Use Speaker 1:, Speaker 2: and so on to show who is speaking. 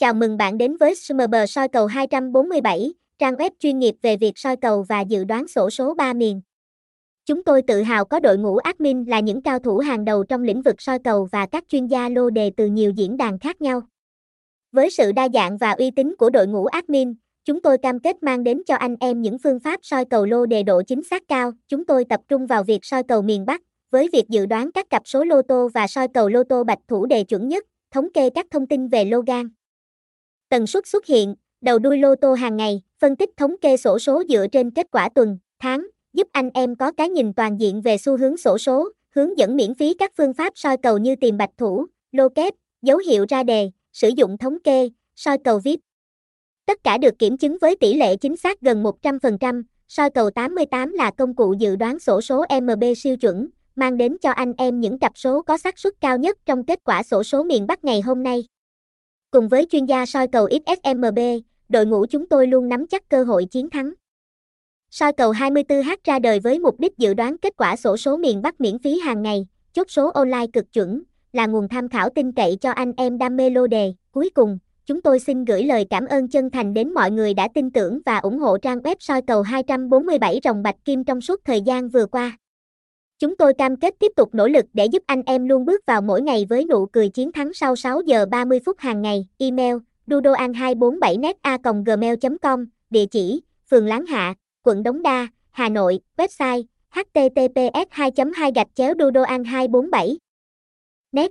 Speaker 1: Chào mừng bạn đến với SMB soi cầu 247, trang web chuyên nghiệp về việc soi cầu và dự đoán sổ số 3 miền. Chúng tôi tự hào có đội ngũ admin là những cao thủ hàng đầu trong lĩnh vực soi cầu và các chuyên gia lô đề từ nhiều diễn đàn khác nhau. Với sự đa dạng và uy tín của đội ngũ admin, chúng tôi cam kết mang đến cho anh em những phương pháp soi cầu lô đề độ chính xác cao. Chúng tôi tập trung vào việc soi cầu miền Bắc, với việc dự đoán các cặp số lô tô và soi cầu lô tô bạch thủ đề chuẩn nhất, thống kê các thông tin về lô gan. Tần suất xuất hiện, đầu đuôi lô tô hàng ngày, phân tích thống kê sổ số dựa trên kết quả tuần, tháng, giúp anh em có cái nhìn toàn diện về xu hướng sổ số, hướng dẫn miễn phí các phương pháp soi cầu như tìm bạch thủ, lô kép, dấu hiệu ra đề, sử dụng thống kê, soi cầu VIP. Tất cả được kiểm chứng với tỷ lệ chính xác gần 100%, soi cầu 88 là công cụ dự đoán sổ số MB siêu chuẩn, mang đến cho anh em những cặp số có xác suất cao nhất trong kết quả sổ số miền Bắc ngày hôm nay. Cùng với chuyên gia soi cầu XSMB, đội ngũ chúng tôi luôn nắm chắc cơ hội chiến thắng. Soi cầu 24H ra đời với mục đích dự đoán kết quả sổ số miền Bắc miễn phí hàng ngày, chốt số online cực chuẩn, là nguồn tham khảo tin cậy cho anh em đam mê lô đề. Cuối cùng, chúng tôi xin gửi lời cảm ơn chân thành đến mọi người đã tin tưởng và ủng hộ trang web soi cầu 247 rồng bạch kim trong suốt thời gian vừa qua. Chúng tôi cam kết tiếp tục nỗ lực để giúp anh em luôn bước vào mỗi ngày với nụ cười chiến thắng sau 6 giờ 30 phút hàng ngày. Email dudoan247net a.gmail.com Địa chỉ Phường Láng Hạ, quận Đống Đa, Hà Nội Website https 2 2 gạch chéo dudoan 247 net